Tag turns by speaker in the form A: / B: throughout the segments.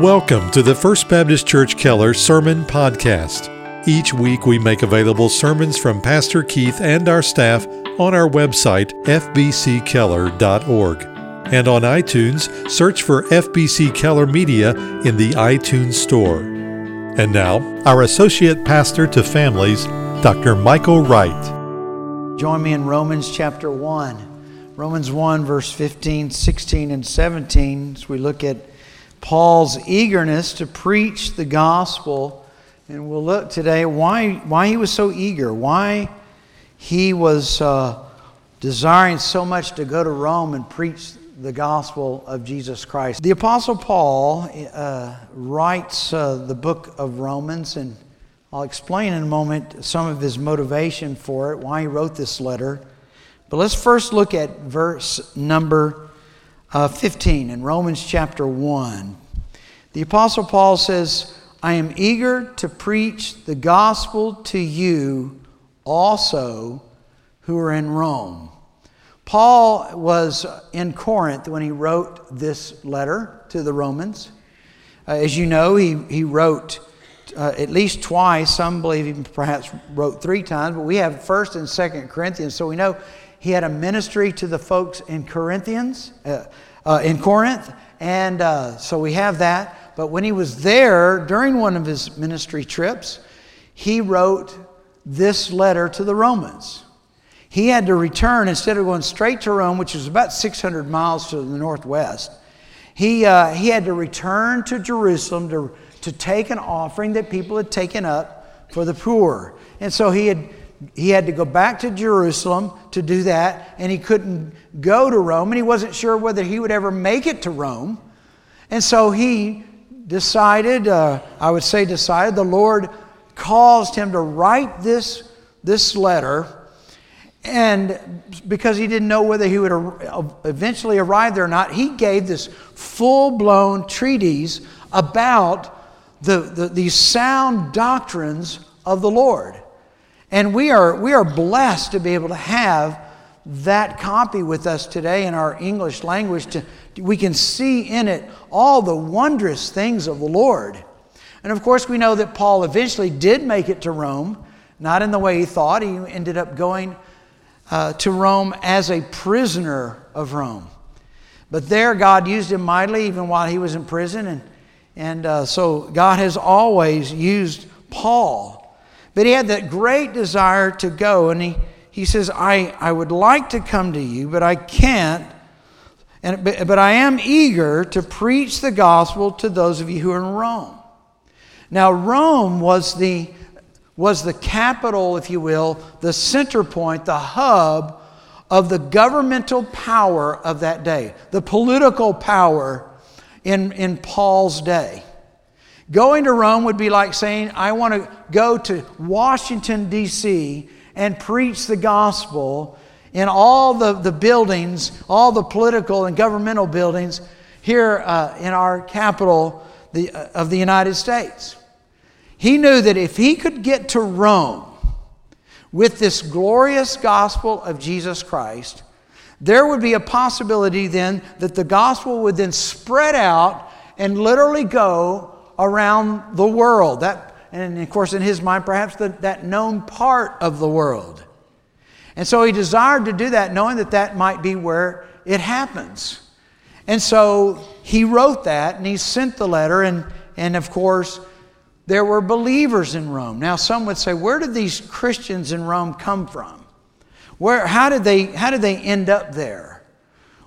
A: Welcome to the First Baptist Church Keller Sermon Podcast. Each week we make available sermons from Pastor Keith and our staff on our website, fbckeller.org. And on iTunes, search for FBC Keller Media in the iTunes Store. And now, our Associate Pastor to Families, Dr. Michael Wright.
B: Join me in Romans chapter 1. Romans 1, verse 15, 16, and 17, as we look at Paul's eagerness to preach the gospel. And we'll look today why, why he was so eager, why he was uh, desiring so much to go to Rome and preach the gospel of Jesus Christ. The Apostle Paul uh, writes uh, the book of Romans, and I'll explain in a moment some of his motivation for it, why he wrote this letter. But let's first look at verse number uh, 15 in Romans chapter 1. The Apostle Paul says, I am eager to preach the gospel to you also who are in Rome. Paul was in Corinth when he wrote this letter to the Romans. Uh, as you know, he, he wrote uh, at least twice. Some believe he perhaps wrote three times, but we have 1st and 2nd Corinthians, so we know he had a ministry to the folks in Corinthians, uh, uh in Corinth, and uh, so we have that. But when he was there during one of his ministry trips, he wrote this letter to the Romans. He had to return instead of going straight to Rome, which is about 600 miles to the northwest. He, uh, he had to return to Jerusalem to, to take an offering that people had taken up for the poor. And so he had, he had to go back to Jerusalem to do that, and he couldn't go to Rome, and he wasn't sure whether he would ever make it to Rome. And so he decided, uh, I would say decided, the Lord caused him to write this, this letter. And because he didn't know whether he would eventually arrive there or not, he gave this full blown treatise about the, the, these sound doctrines of the Lord. And we are, we are blessed to be able to have that copy with us today in our English language. To, we can see in it all the wondrous things of the Lord. And of course, we know that Paul eventually did make it to Rome, not in the way he thought. He ended up going uh, to Rome as a prisoner of Rome. But there, God used him mightily even while he was in prison. And, and uh, so, God has always used Paul. But he had that great desire to go, and he he says, I, I would like to come to you, but I can't. And, but, but I am eager to preach the gospel to those of you who are in Rome. Now, Rome was the, was the capital, if you will, the center point, the hub of the governmental power of that day, the political power in, in Paul's day. Going to Rome would be like saying, I want to go to Washington, D.C., and preach the gospel in all the, the buildings, all the political and governmental buildings here uh, in our capital the, uh, of the United States. He knew that if he could get to Rome with this glorious gospel of Jesus Christ, there would be a possibility then that the gospel would then spread out and literally go around the world. That and of course, in his mind, perhaps the, that known part of the world. And so he desired to do that, knowing that that might be where it happens. And so he wrote that and he sent the letter, and, and of course, there were believers in Rome. Now, some would say, where did these Christians in Rome come from? Where, how, did they, how did they end up there?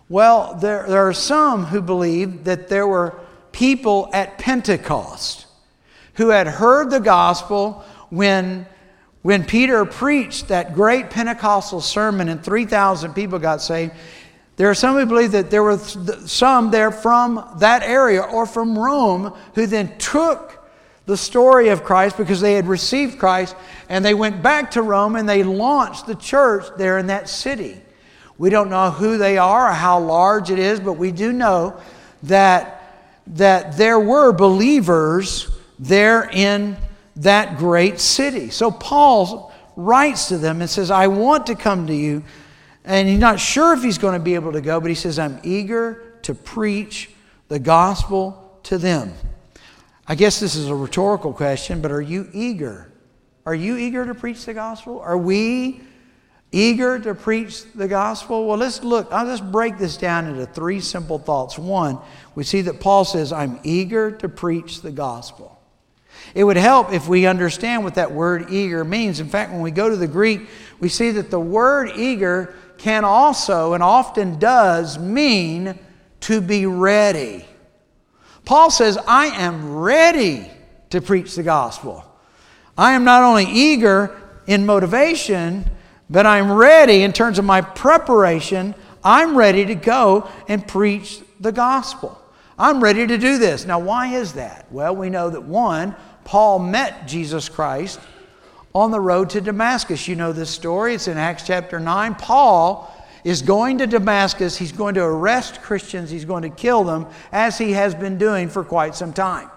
B: Well, there, there are some who believe that there were people at Pentecost who had heard the gospel when, when Peter preached that great Pentecostal sermon and 3,000 people got saved. There are some who believe that there were some there from that area or from Rome who then took the story of Christ because they had received Christ and they went back to Rome and they launched the church there in that city. We don't know who they are or how large it is, but we do know that, that there were believers there in that great city. So Paul writes to them and says, I want to come to you. And he's not sure if he's going to be able to go, but he says, I'm eager to preach the gospel to them. I guess this is a rhetorical question, but are you eager? Are you eager to preach the gospel? Are we eager to preach the gospel? Well, let's look. I'll just break this down into three simple thoughts. One, we see that Paul says, I'm eager to preach the gospel. It would help if we understand what that word eager means. In fact, when we go to the Greek, we see that the word eager can also and often does mean to be ready. Paul says, I am ready to preach the gospel. I am not only eager in motivation, but I'm ready in terms of my preparation. I'm ready to go and preach the gospel. I'm ready to do this. Now, why is that? Well, we know that one, Paul met Jesus Christ on the road to Damascus. You know this story, it's in Acts chapter 9. Paul is going to Damascus. He's going to arrest Christians, he's going to kill them, as he has been doing for quite some time.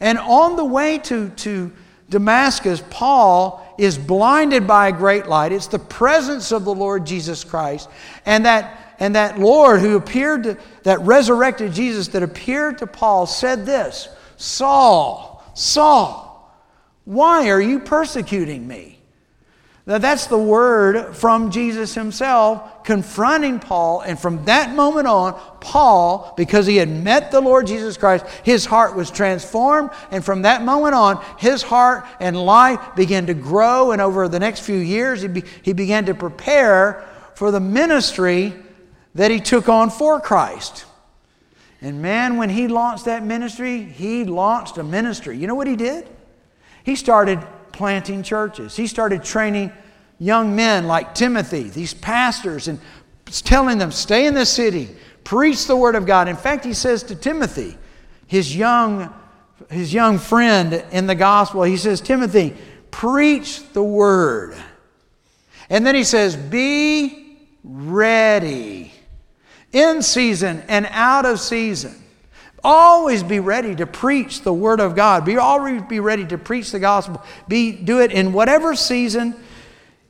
B: And on the way to, to Damascus, Paul is blinded by a great light. It's the presence of the Lord Jesus Christ. And that, and that Lord who appeared, to, that resurrected Jesus that appeared to Paul said this Saul, Saul, why are you persecuting me? Now, that's the word from Jesus himself confronting Paul. And from that moment on, Paul, because he had met the Lord Jesus Christ, his heart was transformed. And from that moment on, his heart and life began to grow. And over the next few years, he, be, he began to prepare for the ministry that he took on for Christ. And man, when he launched that ministry, he launched a ministry. You know what he did? He started planting churches. He started training young men like Timothy, these pastors, and telling them, stay in the city, preach the word of God. In fact, he says to Timothy, his young, his young friend in the gospel, he says, Timothy, preach the word. And then he says, be ready in season and out of season. Always be ready to preach the word of God. Be always be ready to preach the gospel. Be do it in whatever season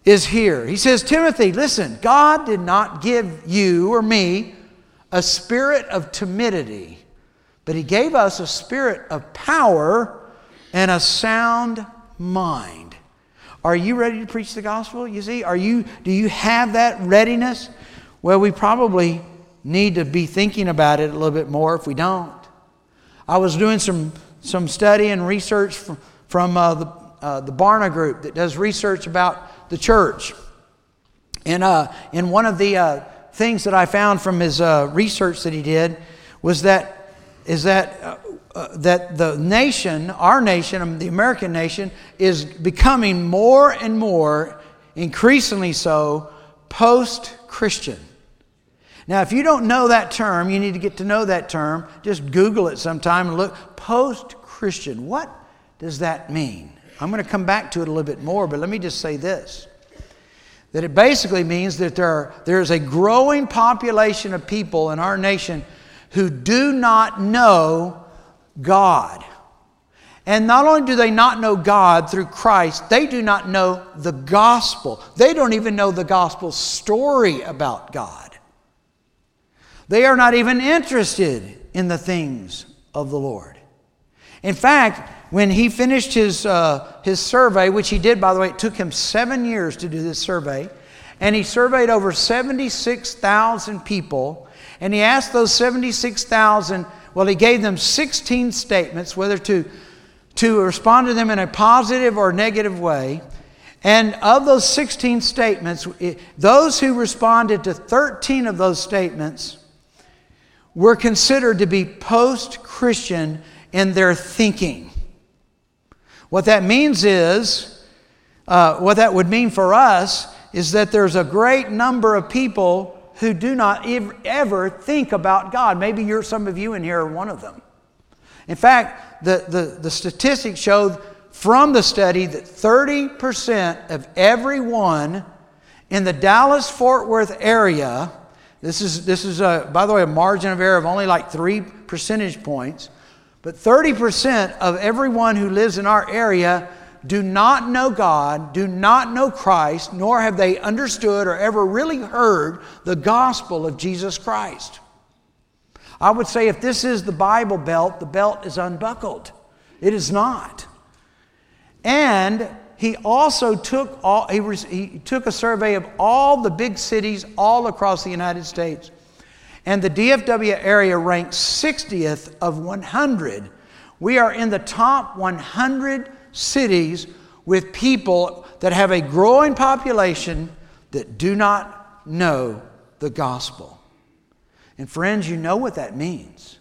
B: is here. He says, Timothy, listen, God did not give you or me a spirit of timidity, but he gave us a spirit of power and a sound mind. Are you ready to preach the gospel? You see, are you do you have that readiness? Well, we probably need to be thinking about it a little bit more if we don't. I was doing some, some study and research from, from uh, the, uh, the Barna Group that does research about the church. And uh, in one of the uh, things that I found from his uh, research that he did was that, is that, uh, that the nation, our nation, the American nation, is becoming more and more, increasingly so, post Christian. Now, if you don't know that term, you need to get to know that term. Just Google it sometime and look. Post Christian. What does that mean? I'm going to come back to it a little bit more, but let me just say this that it basically means that there, are, there is a growing population of people in our nation who do not know God. And not only do they not know God through Christ, they do not know the gospel. They don't even know the gospel story about God. They are not even interested in the things of the Lord. In fact, when he finished his, uh, his survey, which he did, by the way, it took him seven years to do this survey, and he surveyed over 76,000 people, and he asked those 76,000, well, he gave them 16 statements, whether to, to respond to them in a positive or negative way. And of those 16 statements, those who responded to 13 of those statements were considered to be post Christian in their thinking. What that means is, uh, what that would mean for us is that there's a great number of people who do not ever think about God. Maybe you're, some of you in here are one of them. In fact, the, the, the statistics showed from the study that 30% of everyone in the Dallas Fort Worth area this is, this is a, by the way, a margin of error of only like three percentage points. But 30% of everyone who lives in our area do not know God, do not know Christ, nor have they understood or ever really heard the gospel of Jesus Christ. I would say if this is the Bible belt, the belt is unbuckled. It is not. And he also took, all, he, he took a survey of all the big cities all across the United States. And the DFW area ranks 60th of 100. We are in the top 100 cities with people that have a growing population that do not know the gospel. And friends, you know what that means.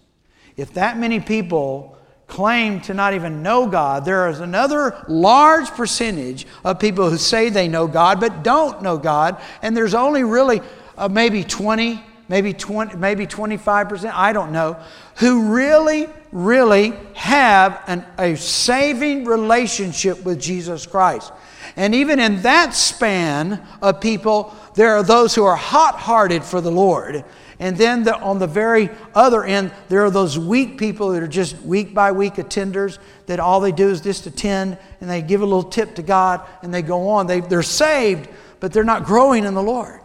B: If that many people claim to not even know God, there is another large percentage of people who say they know God but don't know God, and there's only really uh, maybe 20, maybe 20, maybe 25%, I don't know, who really, really have an, a saving relationship with Jesus Christ. And even in that span of people, there are those who are hot hearted for the Lord. And then the, on the very other end, there are those weak people that are just week by week attenders that all they do is just attend and they give a little tip to God and they go on. They, they're saved, but they're not growing in the Lord.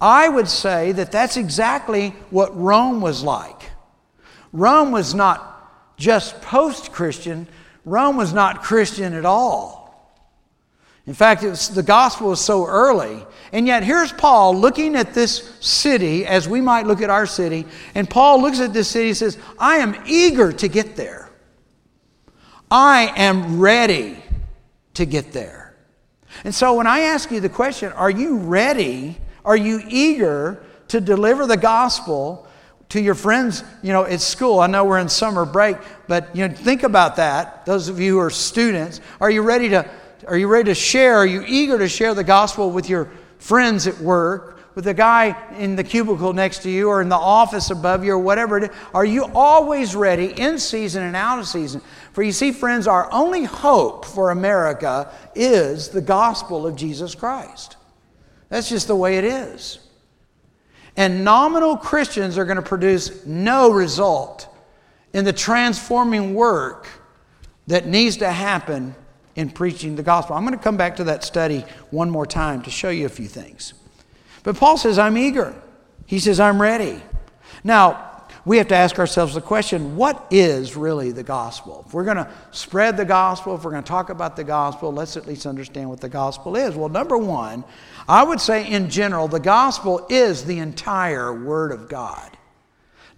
B: I would say that that's exactly what Rome was like. Rome was not just post Christian, Rome was not Christian at all. In fact, the gospel was so early. And yet, here's Paul looking at this city as we might look at our city. And Paul looks at this city and says, I am eager to get there. I am ready to get there. And so, when I ask you the question, are you ready? Are you eager to deliver the gospel to your friends, you know, at school? I know we're in summer break, but you know, think about that. Those of you who are students, are you ready to are you ready to share? Are you eager to share the gospel with your friends at work, with the guy in the cubicle next to you, or in the office above you, or whatever it is? Are you always ready, in season and out of season? For you see, friends, our only hope for America is the gospel of Jesus Christ. That's just the way it is. And nominal Christians are going to produce no result in the transforming work that needs to happen in preaching the gospel. I'm going to come back to that study one more time to show you a few things. But Paul says, I'm eager. He says, I'm ready. Now, we have to ask ourselves the question what is really the gospel? If we're going to spread the gospel, if we're going to talk about the gospel, let's at least understand what the gospel is. Well, number one, I would say in general, the gospel is the entire Word of God.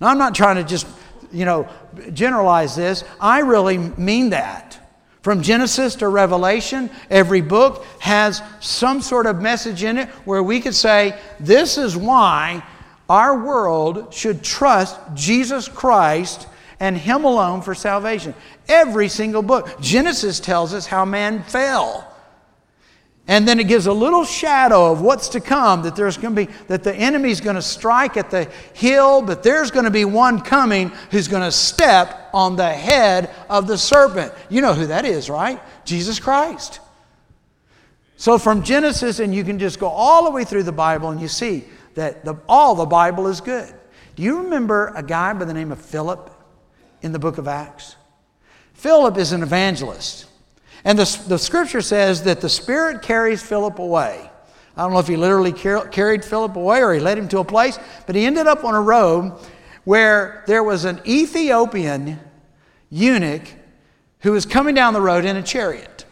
B: Now, I'm not trying to just, you know, generalize this. I really mean that. From Genesis to Revelation, every book has some sort of message in it where we could say, this is why our world should trust Jesus Christ and Him alone for salvation. Every single book. Genesis tells us how man fell. And then it gives a little shadow of what's to come that there's going to be, that the enemy's going to strike at the hill, but there's going to be one coming who's going to step on the head of the serpent. You know who that is, right? Jesus Christ. So from Genesis, and you can just go all the way through the Bible and you see that the, all the Bible is good. Do you remember a guy by the name of Philip in the book of Acts? Philip is an evangelist. And the, the scripture says that the Spirit carries Philip away. I don't know if he literally car- carried Philip away or he led him to a place, but he ended up on a road where there was an Ethiopian eunuch who was coming down the road in a chariot.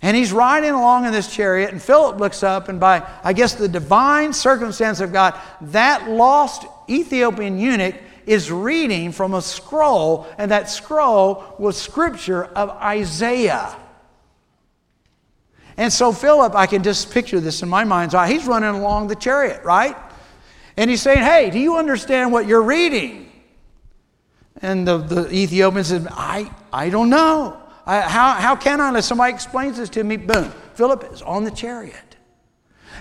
B: And he's riding along in this chariot, and Philip looks up, and by, I guess, the divine circumstance of God, that lost Ethiopian eunuch is reading from a scroll, and that scroll was scripture of Isaiah. And so Philip, I can just picture this in my mind's eye. He's running along the chariot, right? And he's saying, Hey, do you understand what you're reading? And the, the Ethiopian says, I, I don't know. I, how, how can I? Unless somebody explains this to me. Boom. Philip is on the chariot.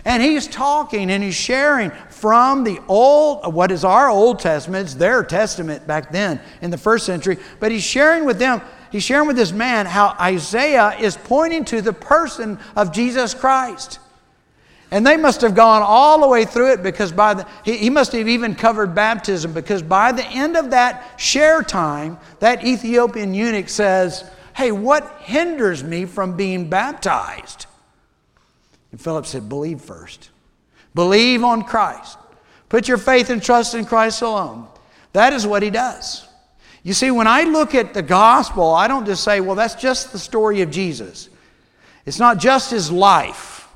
B: And he's talking and he's sharing from the old, what is our Old Testament, it's their testament back then in the first century, but he's sharing with them, he's sharing with this man how Isaiah is pointing to the person of Jesus Christ. And they must have gone all the way through it because by the, he, he must have even covered baptism because by the end of that share time, that Ethiopian eunuch says, Hey, what hinders me from being baptized? And Philip said, Believe first. Believe on Christ. Put your faith and trust in Christ alone. That is what he does. You see, when I look at the gospel, I don't just say, well, that's just the story of Jesus. It's not just his life,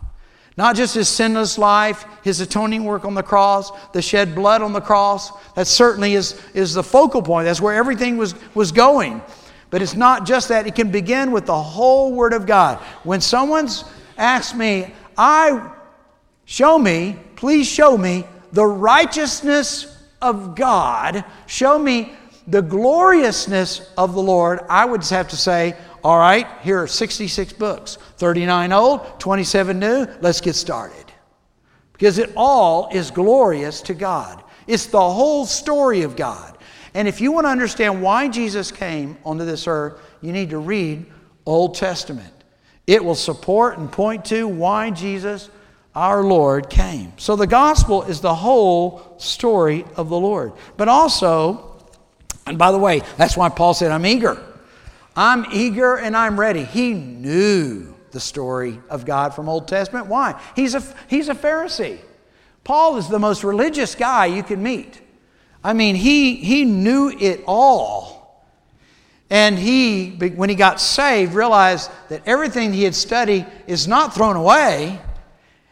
B: not just his sinless life, his atoning work on the cross, the shed blood on the cross. That certainly is, is the focal point. That's where everything was, was going. But it's not just that. It can begin with the whole Word of God. When someone's asked me, I show me, please show me the righteousness of God, show me the gloriousness of the Lord, I would have to say, all right, here are 66 books 39 old, 27 new, let's get started. Because it all is glorious to God. It's the whole story of God. And if you want to understand why Jesus came onto this earth, you need to read Old Testament. It will support and point to why Jesus, our Lord, came. So the gospel is the whole story of the Lord. But also, and by the way, that's why Paul said, I'm eager. I'm eager and I'm ready. He knew the story of God from Old Testament. Why? He's a, he's a Pharisee. Paul is the most religious guy you can meet. I mean, he, he knew it all. And he, when he got saved, realized that everything he had studied is not thrown away.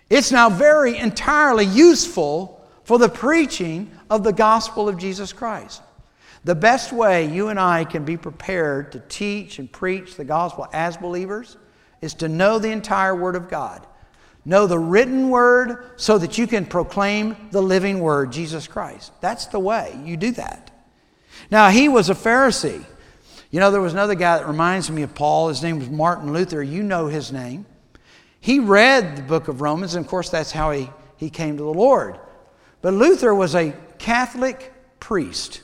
B: It's now very entirely useful for the preaching of the gospel of Jesus Christ. The best way you and I can be prepared to teach and preach the gospel as believers is to know the entire Word of God. Know the written Word so that you can proclaim the living Word, Jesus Christ. That's the way you do that. Now, he was a Pharisee. You know, there was another guy that reminds me of Paul. His name was Martin Luther. You know his name. He read the book of Romans, and of course, that's how he, he came to the Lord. But Luther was a Catholic priest.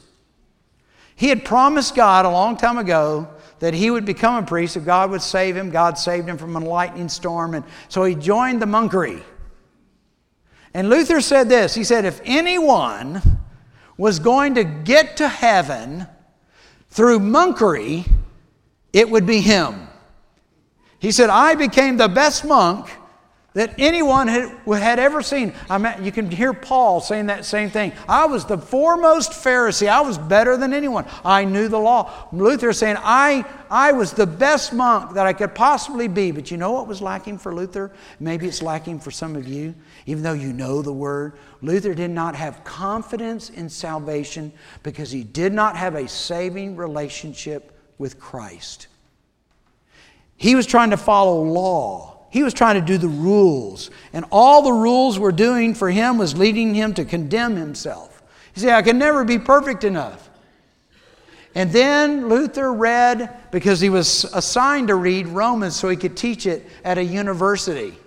B: He had promised God a long time ago that he would become a priest if God would save him. God saved him from a lightning storm. And so he joined the monkery. And Luther said this He said, If anyone was going to get to heaven through monkery, it would be him. He said, I became the best monk that anyone had, had ever seen. I mean, you can hear Paul saying that same thing. I was the foremost Pharisee. I was better than anyone. I knew the law. Luther saying, I, I was the best monk that I could possibly be. But you know what was lacking for Luther? Maybe it's lacking for some of you, even though you know the word. Luther did not have confidence in salvation because he did not have a saving relationship with Christ. He was trying to follow law he was trying to do the rules. And all the rules were doing for him was leading him to condemn himself. He said, I can never be perfect enough. And then Luther read, because he was assigned to read Romans so he could teach it at a university.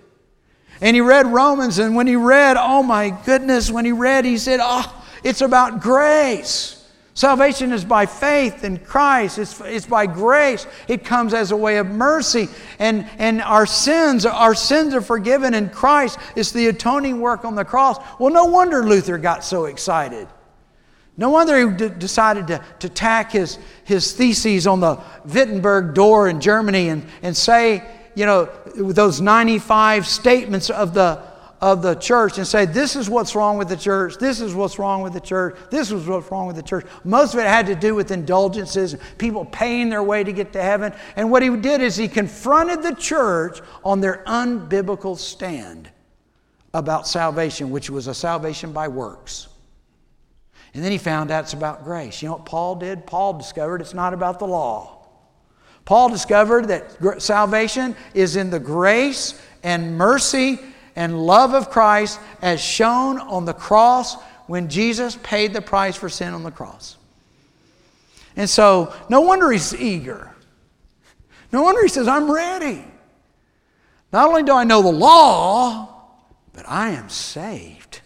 B: And he read Romans, and when he read, oh my goodness, when he read, he said, Oh, it's about grace. Salvation is by faith in Christ. It's, it's by grace. It comes as a way of mercy. And, and our sins, our sins are forgiven in Christ. It's the atoning work on the cross. Well, no wonder Luther got so excited. No wonder he d- decided to, to tack his, his theses on the Wittenberg door in Germany and, and say, you know, those 95 statements of the, of the church and say, This is what's wrong with the church, this is what's wrong with the church, this is what's wrong with the church. Most of it had to do with indulgences, people paying their way to get to heaven. And what he did is he confronted the church on their unbiblical stand about salvation, which was a salvation by works. And then he found out it's about grace. You know what Paul did? Paul discovered it's not about the law. Paul discovered that salvation is in the grace and mercy and love of Christ as shown on the cross when Jesus paid the price for sin on the cross. And so, no wonder he's eager. No wonder he says, I'm ready. Not only do I know the law, but I am saved.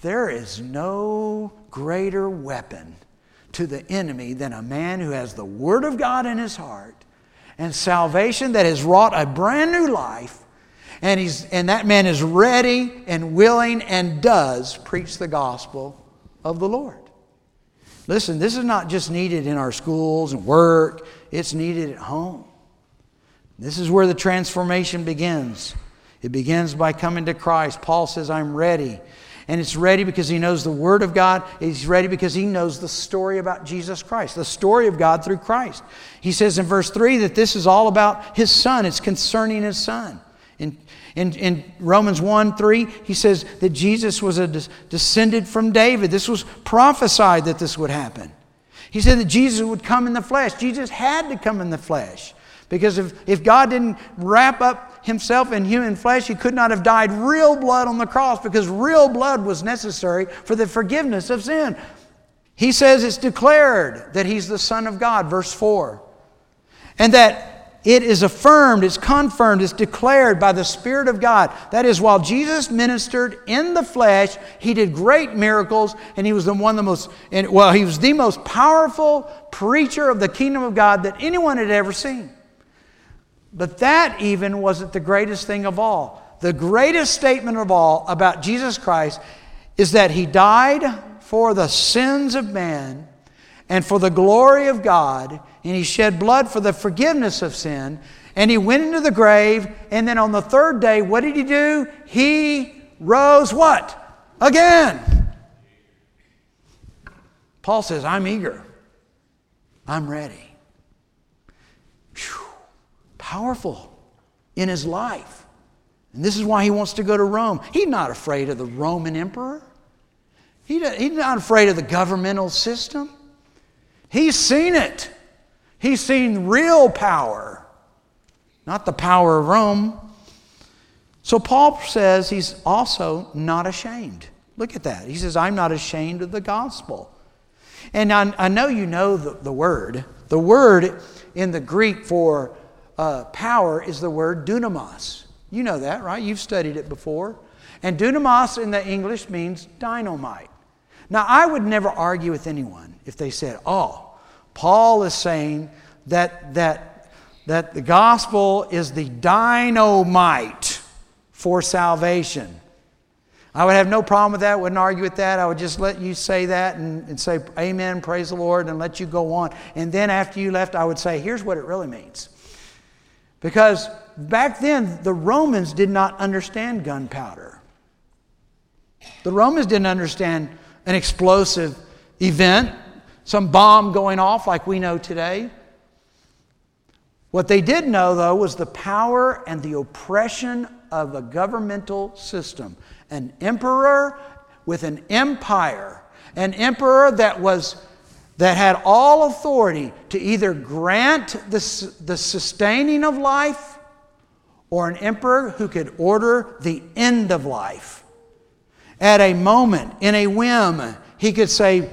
B: There is no greater weapon to the enemy than a man who has the Word of God in his heart and salvation that has wrought a brand new life and, he's, and that man is ready and willing and does preach the gospel of the Lord. Listen, this is not just needed in our schools and work, it's needed at home. This is where the transformation begins. It begins by coming to Christ. Paul says, I'm ready. And it's ready because he knows the Word of God. He's ready because he knows the story about Jesus Christ, the story of God through Christ. He says in verse 3 that this is all about his Son, it's concerning his Son. In, in, in Romans 1 3, he says that Jesus was a descended from David. This was prophesied that this would happen. He said that Jesus would come in the flesh. Jesus had to come in the flesh. Because if, if God didn't wrap up himself in human flesh, he could not have died real blood on the cross because real blood was necessary for the forgiveness of sin. He says it's declared that he's the Son of God, verse 4. And that it is affirmed, it's confirmed, it's declared by the Spirit of God. That is, while Jesus ministered in the flesh, he did great miracles, and he was the one of the most, well, he was the most powerful preacher of the kingdom of God that anyone had ever seen. But that even wasn't the greatest thing of all. The greatest statement of all about Jesus Christ is that he died for the sins of man and for the glory of God, and he shed blood for the forgiveness of sin, and he went into the grave, and then on the third day, what did he do? He rose what? Again. Paul says, I'm eager. I'm ready powerful in his life. And this is why he wants to go to Rome. He's not afraid of the Roman emperor, he, he's not afraid of the governmental system. He's seen it, he's seen real power, not the power of Rome. So Paul says he's also not ashamed. Look at that. He says, I'm not ashamed of the gospel. And I, I know you know the, the word. The word in the Greek for uh, power is the word dunamis. You know that, right? You've studied it before. And dunamis in the English means dynamite. Now, I would never argue with anyone if they said, oh, Paul is saying that, that, that the gospel is the dynamite for salvation. I would have no problem with that, wouldn't argue with that. I would just let you say that and, and say, Amen, praise the Lord, and let you go on. And then after you left, I would say, here's what it really means. Because back then, the Romans did not understand gunpowder. The Romans didn't understand an explosive event, some bomb going off like we know today. What they did know, though, was the power and the oppression of a governmental system. An emperor with an empire, an emperor that was that had all authority to either grant the, the sustaining of life or an emperor who could order the end of life. At a moment, in a whim, he could say,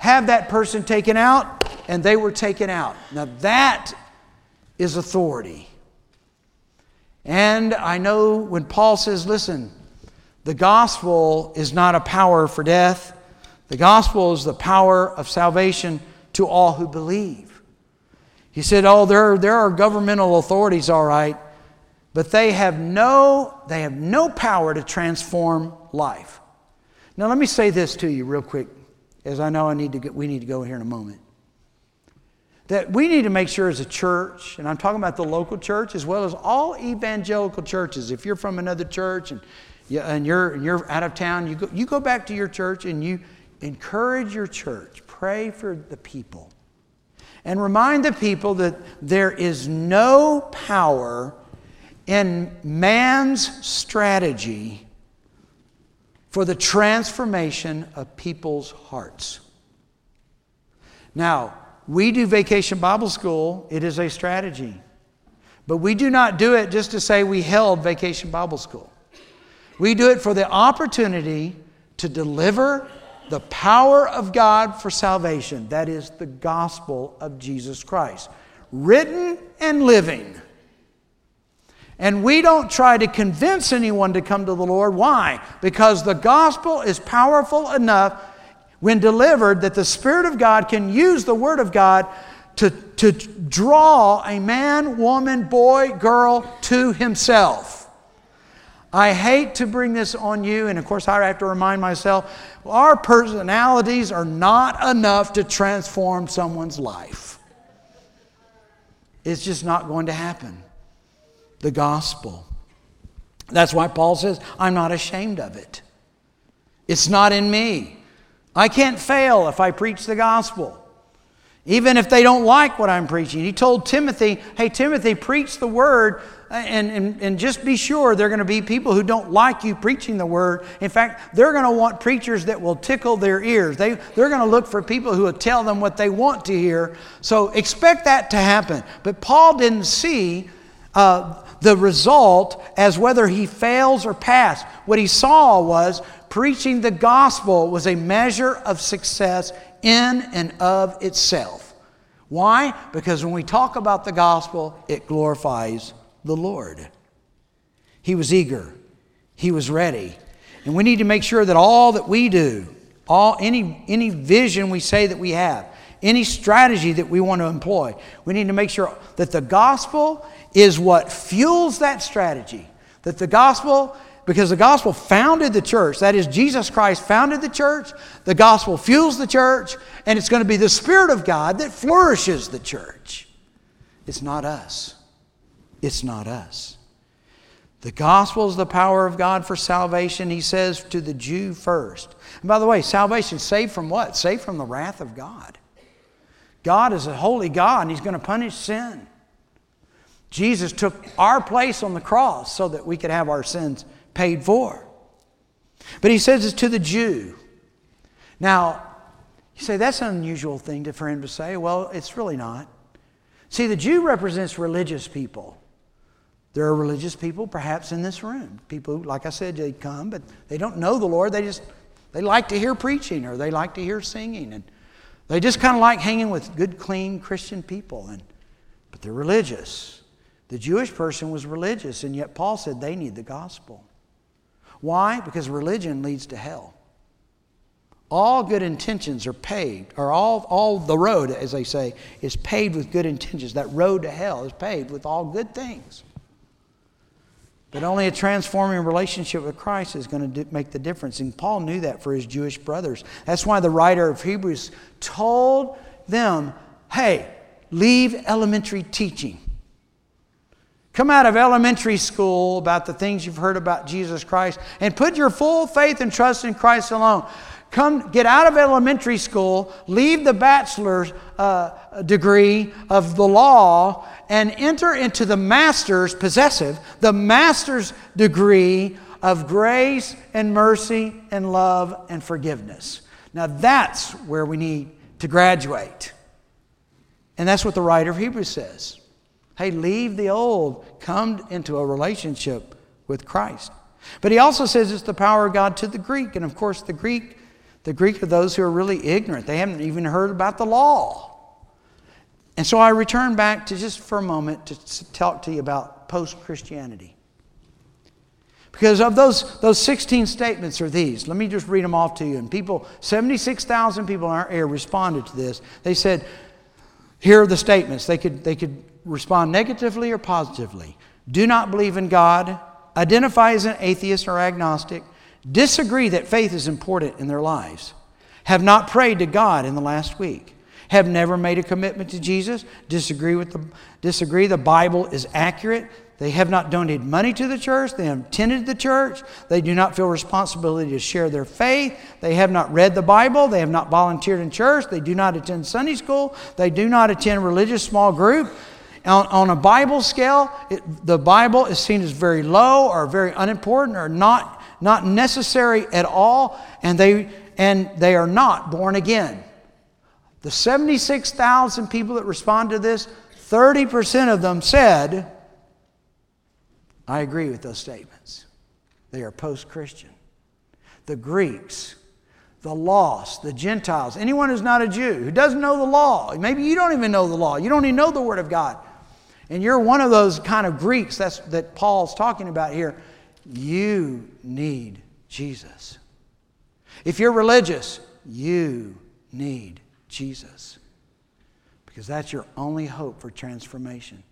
B: Have that person taken out, and they were taken out. Now that is authority. And I know when Paul says, Listen, the gospel is not a power for death. The gospel is the power of salvation to all who believe. He said, Oh, there, there are governmental authorities, all right, but they have, no, they have no power to transform life. Now, let me say this to you real quick, as I know I need to get, we need to go here in a moment. That we need to make sure as a church, and I'm talking about the local church as well as all evangelical churches. If you're from another church and, you, and you're, you're out of town, you go, you go back to your church and you, encourage your church, pray for the people, and remind the people that there is no power in man's strategy for the transformation of people's hearts. Now, we do Vacation Bible School, it is a strategy. But we do not do it just to say we held Vacation Bible School. We do it for the opportunity to deliver the power of God for salvation. That is the gospel of Jesus Christ, written and living. And we don't try to convince anyone to come to the Lord. Why? Because the gospel is powerful enough when delivered that the Spirit of God can use the Word of God to, to draw a man, woman, boy, girl to Himself. I hate to bring this on you, and of course, I have to remind myself our personalities are not enough to transform someone's life. It's just not going to happen. The gospel. That's why Paul says, I'm not ashamed of it. It's not in me. I can't fail if I preach the gospel. Even if they don't like what I'm preaching. He told Timothy, hey, Timothy, preach the word and, and, and just be sure there are going to be people who don't like you preaching the word. In fact, they're going to want preachers that will tickle their ears. They, they're going to look for people who will tell them what they want to hear. So expect that to happen. But Paul didn't see uh, the result as whether he fails or pass. What he saw was preaching the gospel was a measure of success in and of itself. Why? Because when we talk about the gospel, it glorifies the Lord. He was eager, he was ready. And we need to make sure that all that we do, all any any vision we say that we have, any strategy that we want to employ, we need to make sure that the gospel is what fuels that strategy. That the gospel because the gospel founded the church. That is, Jesus Christ founded the church, the gospel fuels the church, and it's going to be the Spirit of God that flourishes the church. It's not us. It's not us. The gospel is the power of God for salvation, he says to the Jew first. And by the way, salvation saved from what? Saved from the wrath of God. God is a holy God and he's going to punish sin. Jesus took our place on the cross so that we could have our sins paid for. But he says it's to the Jew. Now, you say that's an unusual thing to, for him to say. Well, it's really not. See, the Jew represents religious people. There are religious people perhaps in this room. People, like I said, they come, but they don't know the Lord. They just they like to hear preaching or they like to hear singing and they just kind of like hanging with good, clean Christian people. And but they're religious. The Jewish person was religious, and yet Paul said they need the gospel. Why? Because religion leads to hell. All good intentions are paved, or all, all the road, as they say, is paved with good intentions. That road to hell is paved with all good things. But only a transforming relationship with Christ is going to make the difference. And Paul knew that for his Jewish brothers. That's why the writer of Hebrews told them, hey, leave elementary teaching. Come out of elementary school about the things you've heard about Jesus Christ and put your full faith and trust in Christ alone. Come, get out of elementary school, leave the bachelor's uh, degree of the law, and enter into the master's, possessive, the master's degree of grace and mercy and love and forgiveness. Now that's where we need to graduate. And that's what the writer of Hebrews says. Hey, leave the old, come into a relationship with Christ. But he also says it's the power of God to the Greek. And of course, the Greek, the Greek are those who are really ignorant. They haven't even heard about the law. And so I return back to just for a moment to talk to you about post Christianity. Because of those, those 16 statements are these. Let me just read them off to you. And people, 76,000 people in our area responded to this. They said, here are the statements. They could, they could respond negatively or positively. Do not believe in God, identify as an atheist or agnostic, disagree that faith is important in their lives, have not prayed to God in the last week, have never made a commitment to Jesus, disagree with the disagree the Bible is accurate, they have not donated money to the church. They have attended the church. They do not feel responsibility to share their faith. They have not read the Bible. They have not volunteered in church. They do not attend Sunday school. They do not attend religious small group. On, on a Bible scale, it, the Bible is seen as very low or very unimportant or not, not necessary at all, and they, and they are not born again. The 76,000 people that responded to this, 30% of them said, I agree with those statements. They are post Christian. The Greeks, the lost, the Gentiles, anyone who's not a Jew, who doesn't know the law, maybe you don't even know the law, you don't even know the Word of God, and you're one of those kind of Greeks that's, that Paul's talking about here, you need Jesus. If you're religious, you need Jesus because that's your only hope for transformation.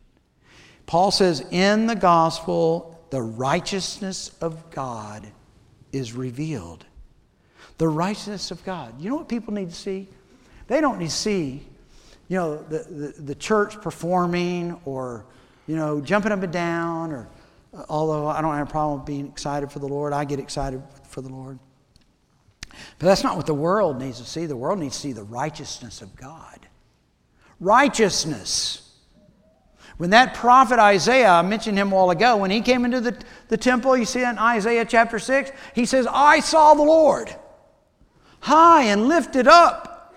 B: Paul says, in the gospel, the righteousness of God is revealed. The righteousness of God. You know what people need to see? They don't need to see, you know, the, the, the church performing or, you know, jumping up and down or, although I don't have a problem with being excited for the Lord, I get excited for the Lord. But that's not what the world needs to see. The world needs to see the righteousness of God. Righteousness. When that prophet Isaiah, I mentioned him a while ago, when he came into the, the temple, you see in Isaiah chapter 6, he says, I saw the Lord high and lifted up.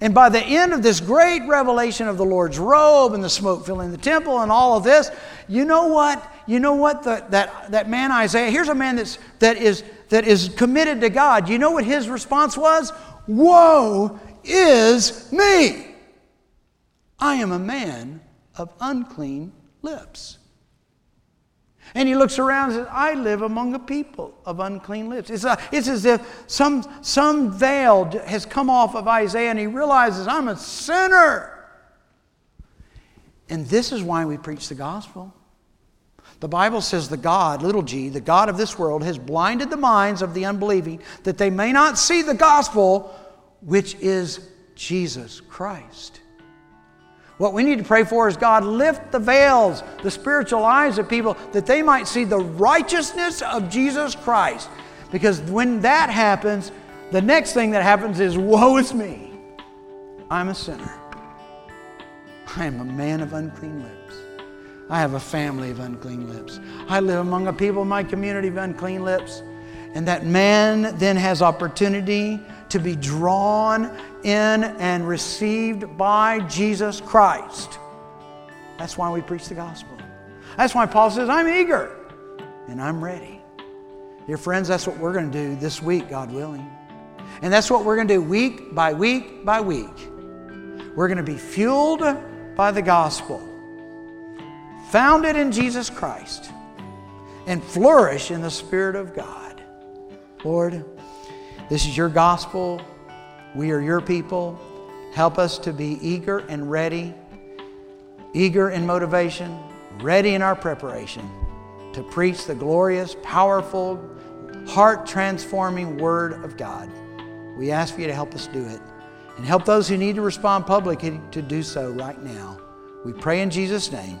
B: And by the end of this great revelation of the Lord's robe and the smoke filling the temple and all of this, you know what? You know what? The, that, that man Isaiah, here's a man that's, that, is, that is committed to God. You know what his response was? Woe is me! I am a man of unclean lips. And he looks around and says, I live among a people of unclean lips. It's, a, it's as if some, some veil has come off of Isaiah and he realizes, I'm a sinner. And this is why we preach the gospel. The Bible says the God, little g, the God of this world, has blinded the minds of the unbelieving that they may not see the gospel, which is Jesus Christ. What we need to pray for is God, lift the veils, the spiritual eyes of people, that they might see the righteousness of Jesus Christ. Because when that happens, the next thing that happens is, Woe is me! I'm a sinner. I am a man of unclean lips. I have a family of unclean lips. I live among a people in my community of unclean lips. And that man then has opportunity to be drawn in and received by Jesus Christ. That's why we preach the gospel. That's why Paul says, I'm eager and I'm ready. Dear friends, that's what we're going to do this week, God willing. And that's what we're going to do week by week by week. We're going to be fueled by the gospel, founded in Jesus Christ, and flourish in the Spirit of God. Lord, this is your gospel. We are your people. Help us to be eager and ready, eager in motivation, ready in our preparation to preach the glorious, powerful, heart transforming Word of God. We ask for you to help us do it and help those who need to respond publicly to do so right now. We pray in Jesus' name.